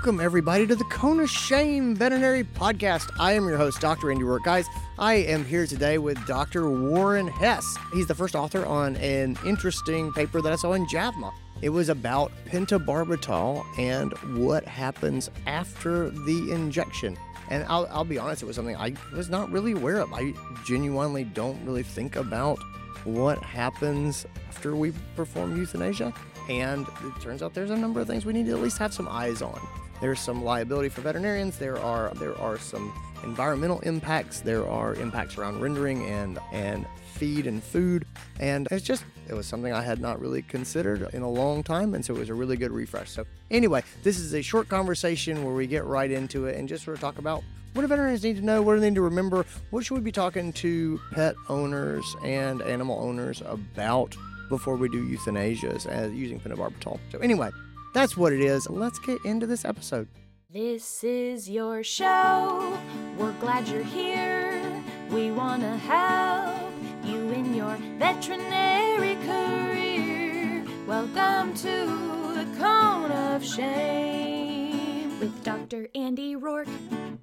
Welcome, everybody, to the of Shame Veterinary Podcast. I am your host, Dr. Andy Roark. Guys, I am here today with Dr. Warren Hess. He's the first author on an interesting paper that I saw in JAVMA. It was about pentobarbital and what happens after the injection. And I'll, I'll be honest, it was something I was not really aware of. I genuinely don't really think about what happens after we perform euthanasia. And it turns out there's a number of things we need to at least have some eyes on. There's some liability for veterinarians. There are there are some environmental impacts. There are impacts around rendering and and feed and food. And it's just it was something I had not really considered in a long time, and so it was a really good refresh. So anyway, this is a short conversation where we get right into it and just sort of talk about what do veterinarians need to know? What do they need to remember? What should we be talking to pet owners and animal owners about before we do euthanasias as using pentobarbital? So anyway, that's what it is. Let's get into this episode. This is your show. We're glad you're here. We want to help you in your veterinary career. Welcome to the Cone of Shame with Dr. Andy Roark.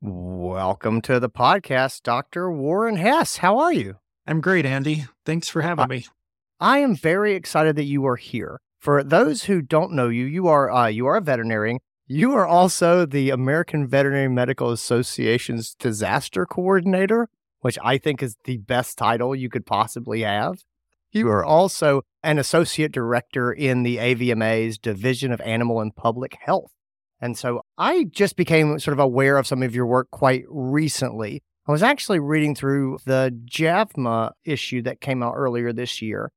Welcome to the podcast, Dr. Warren Hess. How are you? I'm great, Andy. Thanks for having Uh, me. I am very excited that you are here. For those who don't know you, you are uh, you are a veterinarian. You are also the American Veterinary Medical Association's disaster coordinator, which I think is the best title you could possibly have. You are also an associate director in the AVMA's Division of Animal and Public Health. And so I just became sort of aware of some of your work quite recently. I was actually reading through the JAVMA issue that came out earlier this year,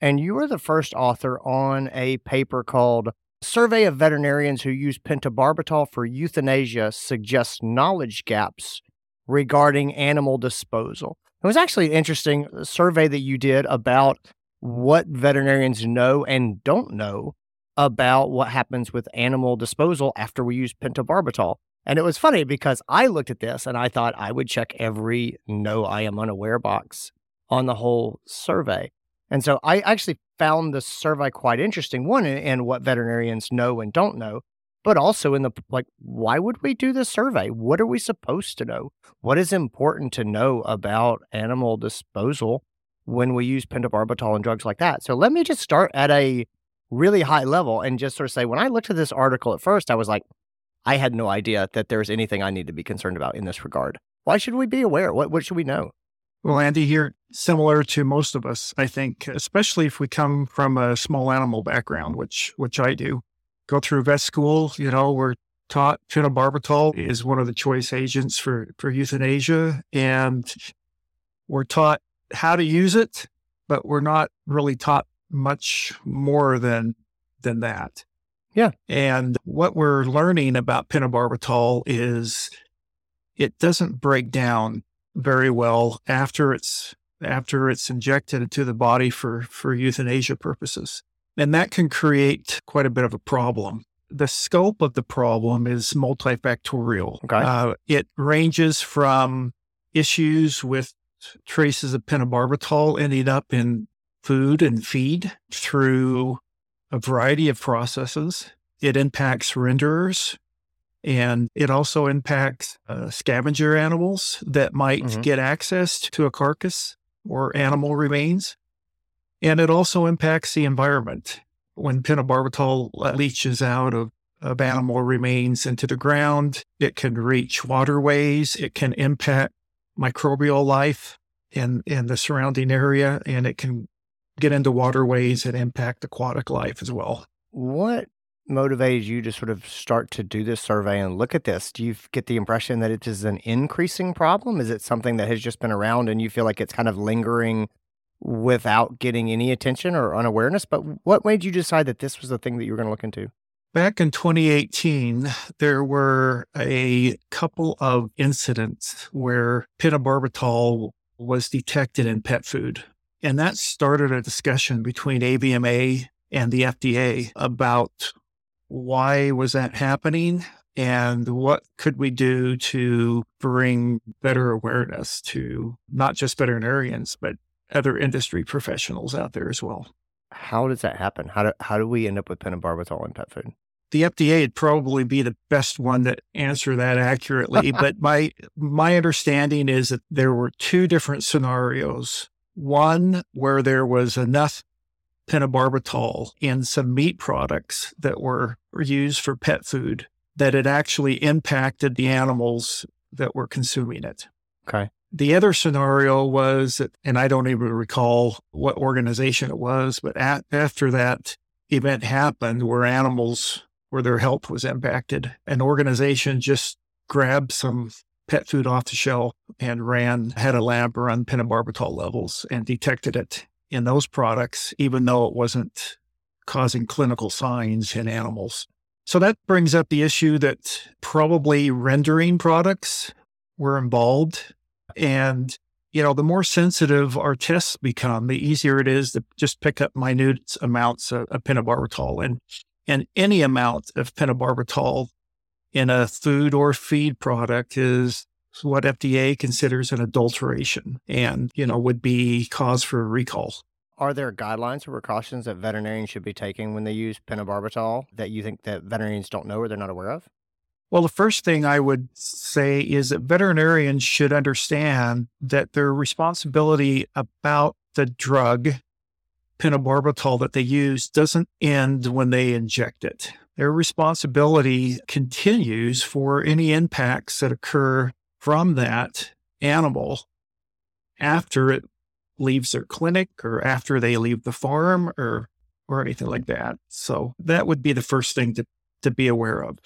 and you were the first author on a paper called Survey of Veterinarians Who Use Pentobarbital for Euthanasia Suggests Knowledge Gaps Regarding Animal Disposal. It was actually an interesting uh, survey that you did about what veterinarians know and don't know about what happens with animal disposal after we use pentobarbital. And it was funny because I looked at this and I thought I would check every no, I am unaware box on the whole survey. And so I actually found the survey quite interesting. One, in what veterinarians know and don't know, but also in the like, why would we do this survey? What are we supposed to know? What is important to know about animal disposal when we use pentobarbital and drugs like that? So let me just start at a really high level and just sort of say, when I looked at this article at first, I was like, I had no idea that there's anything I need to be concerned about in this regard. Why should we be aware? What what should we know? Well, Andy, you're similar to most of us, I think, especially if we come from a small animal background, which which I do. Go through vet school, you know, we're taught phenobarbital is one of the choice agents for for euthanasia, and we're taught how to use it, but we're not really taught much more than than that. Yeah. And what we're learning about phenobarbital is it doesn't break down very well after it's after it's injected into the body for for euthanasia purposes. And that can create quite a bit of a problem. The scope of the problem is multifactorial. Okay. Uh, it ranges from issues with traces of pentobarbital ending up in food and feed through a variety of processes. It impacts renderers and it also impacts uh, scavenger animals that might Mhm. get access to a carcass or animal remains. And it also impacts the environment. When pentobarbital leaches out of, of animal remains into the ground, it can reach waterways, it can impact microbial life in, in the surrounding area, and it can get into waterways and impact aquatic life as well. What motivated you to sort of start to do this survey and look at this? Do you get the impression that it is an increasing problem? Is it something that has just been around and you feel like it's kind of lingering without getting any attention or unawareness? But what made you decide that this was the thing that you were going to look into? Back in 2018, there were a couple of incidents where pentobarbital was detected in pet food. And that started a discussion between AVMA and the FDA about why was that happening and what could we do to bring better awareness to not just veterinarians, but other industry professionals out there as well. How does that happen? How do, how do we end up with pentobarbital in pet food? the FDA would probably be the best one to answer that accurately. but my my understanding is that there were two different scenarios. One where there was enough pentobarbital in some meat products that were used for pet food that it actually impacted the animals that were consuming it. Okay. The other scenario was, that, and I don't even recall what organization it was, but at, after that event happened where animals, where their health was impacted, an organization just grabbed some pet food off the shelf and ran, had a lab run pentobarbital levels and detected it in those products, even though it wasn't causing clinical signs in animals. So that brings up the issue that probably rendering products were involved. And, you know, the more sensitive our tests become, the easier it is to just pick up minute amounts of, of pentobarbital. And, and any amount of pentobarbital in a food or feed product is what FDA considers an adulteration and, you know, would be cause for recall. Are there guidelines or precautions that veterinarians should be taking when they use pentobarbital that you think that veterinarians don't know or they're not aware of? Well, the first thing I would say is that veterinarians should understand that their responsibility about the drug pentobarbital that they use doesn't end when they inject it. Their responsibility continues for any impacts that occur from that animal after it leaves their clinic or after they leave the farm or or anything like that. So that would be the first thing to, to be aware of.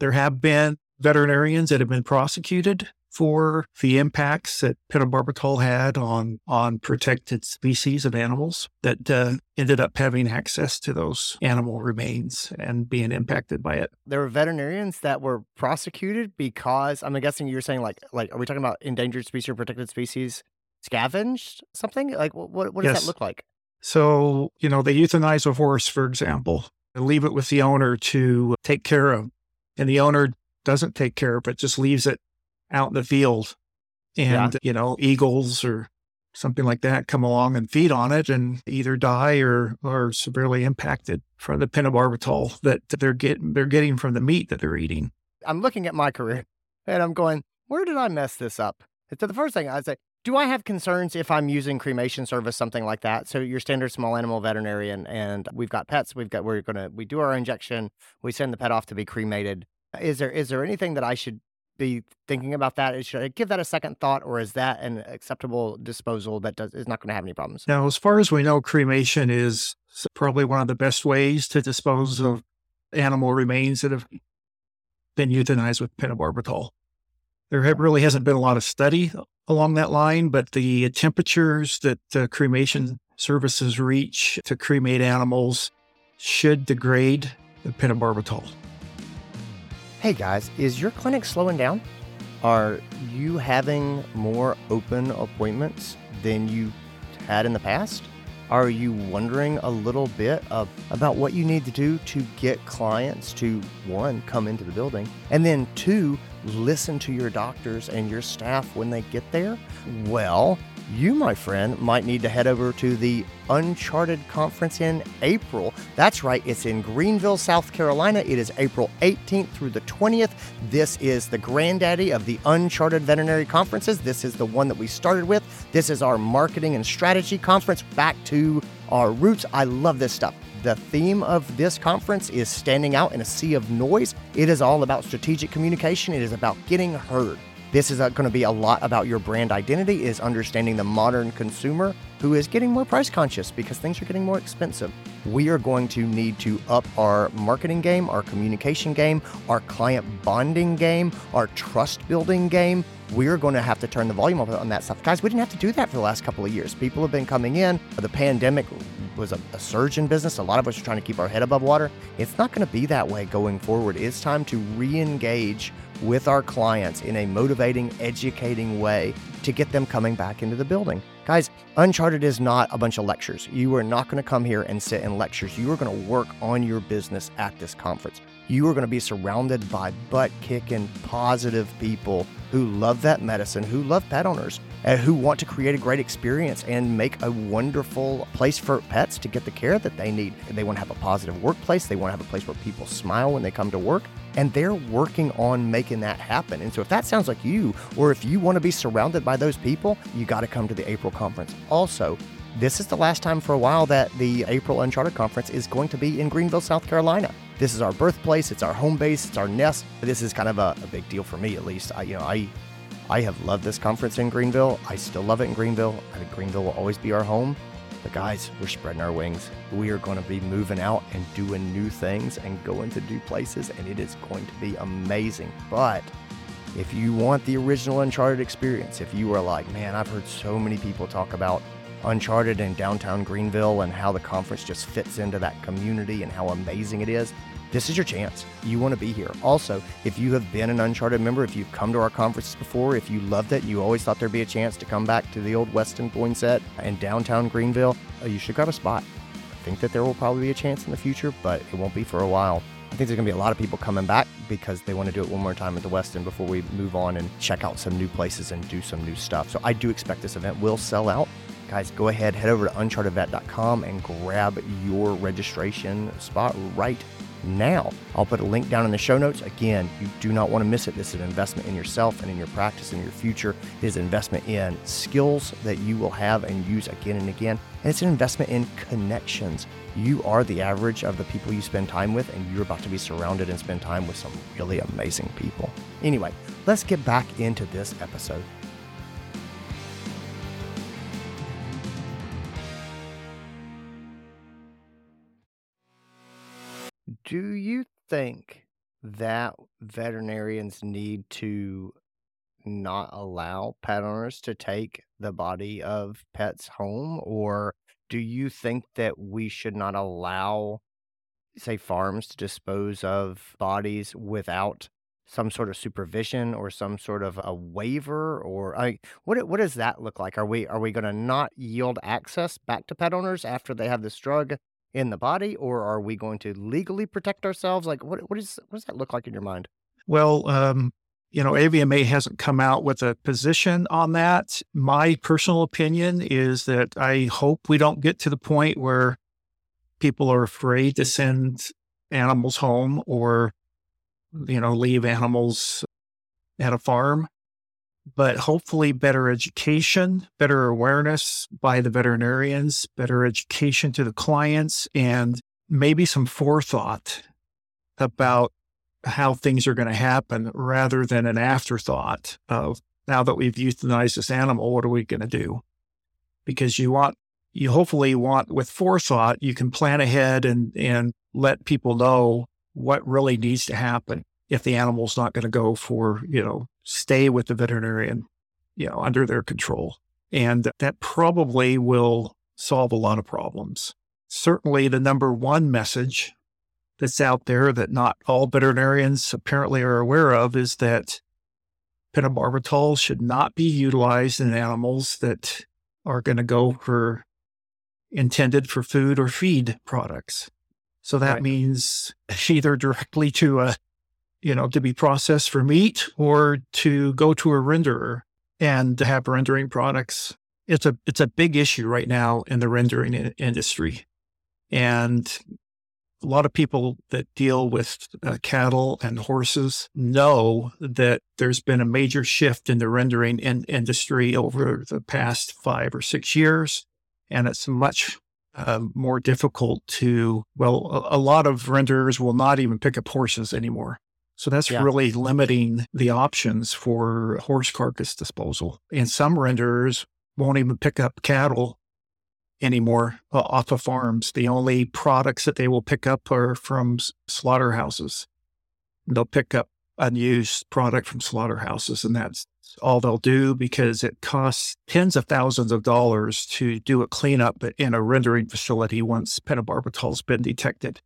There have been veterinarians that have been prosecuted for the impacts that pentobarbital had on on protected species of animals that uh, ended up having access to those animal remains and being impacted by it. There were veterinarians that were prosecuted because I'm guessing you're saying like like are we talking about endangered species or protected species scavenged something? Like what what, what does Yes. that look like? So, you know, they euthanize a horse, for example, and leave it with the owner to take care of. And the owner doesn't take care of it, just leaves it out in the field. And, you know, eagles or something like that come along and feed on it and either die or are severely impacted from the pentobarbital that they're getting they're getting from the meat that they're eating. I'm looking at my career and I'm going, where did I mess this up? So the first thing I say, do I have concerns if I'm using cremation service, something like that? So your standard small animal veterinarian, and we've got pets. We've got we're gonna we do our injection. We send the pet off to be cremated. Is there is there anything that I should be thinking about that? Should I give that a second thought, or is that an acceptable disposal that does is not going to have any problems? Now, as far as we know, cremation is probably one of the best ways to dispose of animal remains that have been euthanized with pentobarbital. There really hasn't been a lot of study along that line, but the temperatures that uh, cremation services reach to cremate animals should degrade the pentobarbital. Hey guys, is your clinic slowing down? Are you having more open appointments than you had in the past? Are you wondering a little bit of, about what you need to do to get clients to one, come into the building, and then two, listen to your doctors and your staff when they get there? Well, you, my friend, might need to head over to the Uncharted Conference in April. That's right, it's in Greenville, South Carolina. It is April 18th through the 20th. This is the granddaddy of the Uncharted Veterinary Conferences. This is the one that we started with. This is our marketing and strategy conference back to our roots. I love this stuff. The theme of this conference is standing out in a sea of noise. It is all about strategic communication, it is about getting heard. This is uh, going to be a lot about your brand identity, is understanding the modern consumer who is getting more price conscious because things are getting more expensive. We are going to need to up our marketing game, our communication game, our client bonding game, our trust building game. We're going to have to turn the volume up on that stuff. Guys, we didn't have to do that for the last couple of years. People have been coming in. The pandemic was a, a surge in business. A lot of us are trying to keep our head above water. It's not going to be that way going forward. It's time to re engage with our clients in a motivating, educating way to get them coming back into the building. Guys, Uncharted is not a bunch of lectures. You are not going to come here and sit in lectures. You are going to work on your business at this conference. You are going to be surrounded by butt kicking, positive people who love that medicine, who love pet owners, and who want to create a great experience and make a wonderful place for pets to get the care that they need. They want to have a positive workplace. They want to have a place where people smile when they come to work. And they're working on making that happen. And so, if that sounds like you, or if you want to be surrounded by those people, you got to come to the April conference. Also, this is the last time for a while that the April Uncharted Conference is going to be in Greenville, South Carolina. This is our birthplace, it's our home base, it's our nest. This is kind of a, a big deal for me, at least. I, you know, I I have loved this conference in Greenville. I still love it in Greenville. I think Greenville will always be our home. But guys, we're spreading our wings. We are going to be moving out and doing new things and going to new places, and it is going to be amazing. But if you want the original Uncharted experience, if you are like, man, I've heard so many people talk about Uncharted in downtown Greenville and how the conference just fits into that community and how amazing it is, this is your chance. You want to be here. Also, if you have been an Uncharted member, if you've come to our conferences before, if you loved it, you always thought there'd be a chance to come back to the old Westin Poinsett in downtown Greenville, uh, you should grab a spot. I think that there will probably be a chance in the future, but it won't be for a while. I think there's going to be a lot of people coming back because they want to do it one more time at the Westin before we move on and check out some new places and do some new stuff. So I do expect this event will sell out. Guys, go ahead, head over to unchartedvet.com and grab your registration spot right now. I'll put a link down in the show notes. Again, you do not want to miss it. This is an investment in yourself and in your practice and your future. It is an investment in skills that you will have and use again and again. And it's an investment in connections. You are the average of the people you spend time with, and you're about to be surrounded and spend time with some really amazing people. Anyway, let's get back into this episode. Do you think that veterinarians need to not allow pet owners to take the body of pets home? Or do you think that we should not allow, say, farms to dispose of bodies without some sort of supervision or some sort of a waiver? Or I, what what does that look like? Are we are we going to not yield access back to pet owners after they have this drug in the body, or are we going to legally protect ourselves? Like, what what is what does that look like in your mind? Well, um, you know, AVMA hasn't come out with a position on that. My personal opinion is that I hope we don't get to the point where people are afraid to send animals home or, you know, leave animals at a farm. But hopefully, better education, better awareness by the veterinarians, better education to the clients, and maybe some forethought about how things are going to happen rather than an afterthought of now that we've euthanized this animal, what are we going to do? Because you want, you hopefully want with forethought, you can plan ahead and, and let people know what really needs to happen if the animal's not going to go for, you know, stay with the veterinarian, you know, under their control. And that probably will solve a lot of problems. Certainly the number one message that's out there that not all veterinarians apparently are aware of is that pentobarbital should not be utilized in animals that are going to go for intended for food or feed products. So that right. means either directly to a, you know, to be processed for meat or to go to a renderer and to have rendering products. It's a, it's a big issue right now in the rendering industry. And a lot of people that deal with uh, cattle and horses know that there's been a major shift in the rendering in- industry over the past five or six years. And it's much uh, more difficult to, well, a, a, lot of renderers will not even pick up horses anymore. So that's yeah. really limiting the options for horse carcass disposal. And some renderers won't even pick up cattle anymore uh, off of farms. The only products that they will pick up are from slaughterhouses. They'll pick up unused product from slaughterhouses, and that's all they'll do because it costs tens of thousands of dollars to do a cleanup in a rendering facility once pentobarbital's been detected.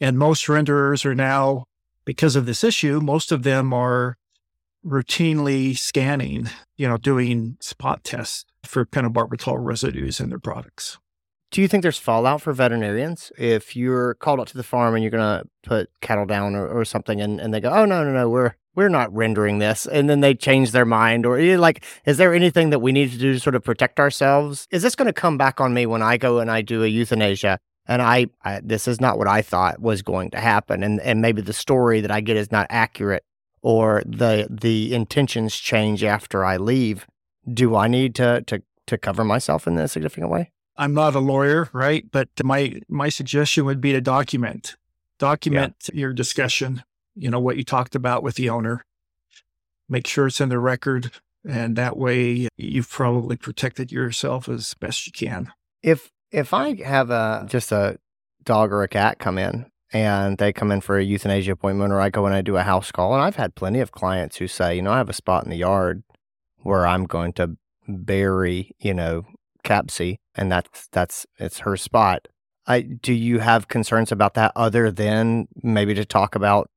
And most renderers are now, because of this issue, most of them are routinely scanning, you know, doing spot tests for pentobarbital residues in their products. Do you think there's fallout for veterinarians if you're called out to the farm and you're going to put cattle down or, or something and, and they go, oh, no, no, no, we're, we're not rendering this. And then they change their mind or like, is there anything that we need to do to sort of protect ourselves? Is this going to come back on me when I go and I do a euthanasia and I, I, this is not what I thought was going to happen. And and maybe the story that I get is not accurate or the the intentions change after I leave. Do I need to to to cover myself in a significant way? I'm not a lawyer right? But my my suggestion would be to document document yeah. your discussion you know what you talked about with the owner. Make sure it's in the record and that way you've probably protected yourself as best you can. If if I have a just a dog or a cat come in and they come in for a euthanasia appointment or I go and I do a house call and I've had plenty of clients who say, you know, I have a spot in the yard where I'm going to bury, you know, Capsy and that's that's it's her spot. I do you have concerns about that other than maybe to talk about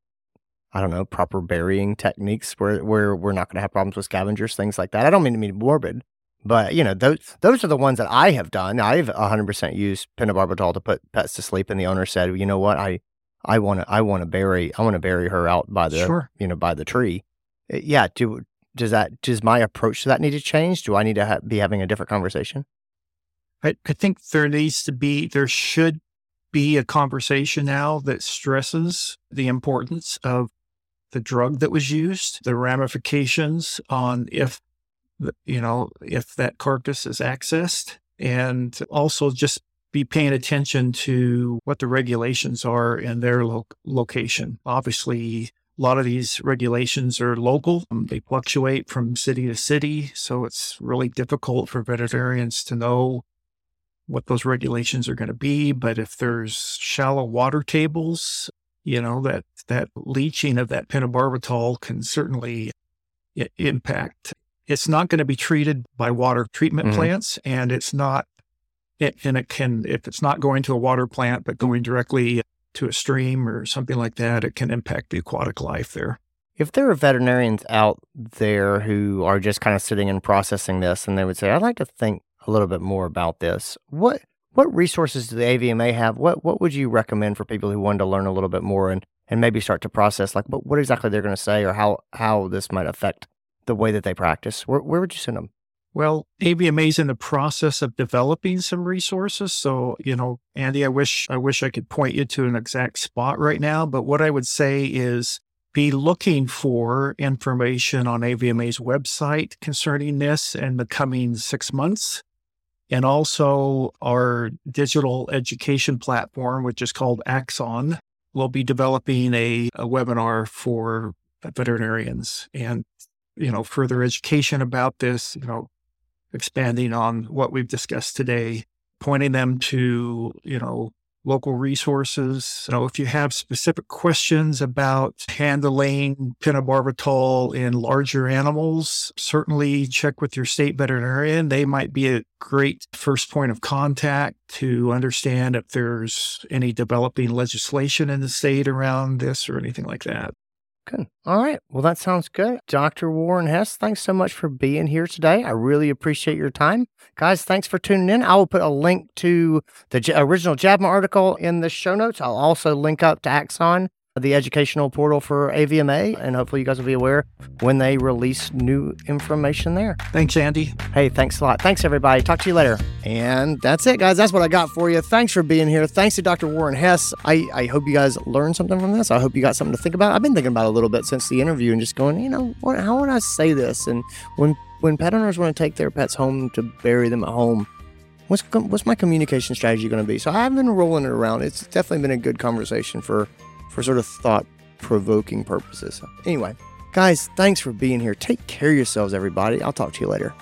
I don't know, proper burying techniques where where we're not going to have problems with scavengers, things like that. I don't mean to be morbid, but you know, those those are the ones that I have done. I've 100% used pentobarbital to put pets to sleep, and the owner said, "You know what? I I want to I want to bury I want to bury her out by the sure. you know by the tree." Uh, yeah. Do does that does my approach to that need to change? Do I need to ha- be having a different conversation? I, I think there needs to be there should be a conversation now that stresses the importance of the drug that was used, the ramifications on if you know, if that carcass is accessed and also just be paying attention to what the regulations are in their lo- location. Obviously, a lot of these regulations are local. Um, they fluctuate from city to city. So it's really difficult for veterinarians to know what those regulations are going to be. But if there's shallow water tables, you know, that, that leaching of that pentobarbital can certainly impact it's not going to be treated by water treatment mm-hmm. plants and it's not it, and it can if it's not going to a water plant but going directly to a stream or something like that it can impact the aquatic life there. If there are veterinarians out there who are just kind of sitting and processing this and they would say i'd like to think a little bit more about this what what resources do the avma have? What what would you recommend for people who wanted to learn a little bit more and and maybe start to process? Like what, what exactly they're going to say or how how this might affect the way that they practice? Where, where would you send them? Well, AVMA is in the process of developing some resources. So, you know, Andy, I wish I wish I could point you to an exact spot right now. But what I would say is be looking for information on AVMA's website concerning this in the coming six months. And also our digital education platform, which is called Axon, will be developing a, a webinar for veterinarians. And you know, further education about this, you know, expanding on what we've discussed today, pointing them to, you know, local resources. You know, if you have specific questions about handling pentobarbital in larger animals, certainly check with your state veterinarian. They might be a great first point of contact to understand if there's any developing legislation in the state around this or anything like that. Good. All right. Well, that sounds good. Dr. Warren Hess, thanks so much for being here today. I really appreciate your time. Guys, thanks for tuning in. I will put a link to the original JAVMA article in the show notes. I'll also link up to Axon the educational portal for AVMA, and hopefully you guys will be aware when they release new information there. Thanks, Andy. Hey, thanks a lot. Thanks, everybody. Talk to you later. And that's it, guys. That's what I got for you. Thanks for being here. Thanks to Dr. Warren Hess. I, I hope you guys learned something from this. I hope you got something to think about. I've been thinking about it a little bit since the interview and just going, you know, what, how would I say this? And when when pet owners want to take their pets home to bury them at home, what's what's my communication strategy going to be? So I've been rolling it around. It's definitely been a good conversation for for sort of thought provoking purposes. Anyway, guys, thanks for being here. Take care of yourselves, everybody. I'll talk to you later.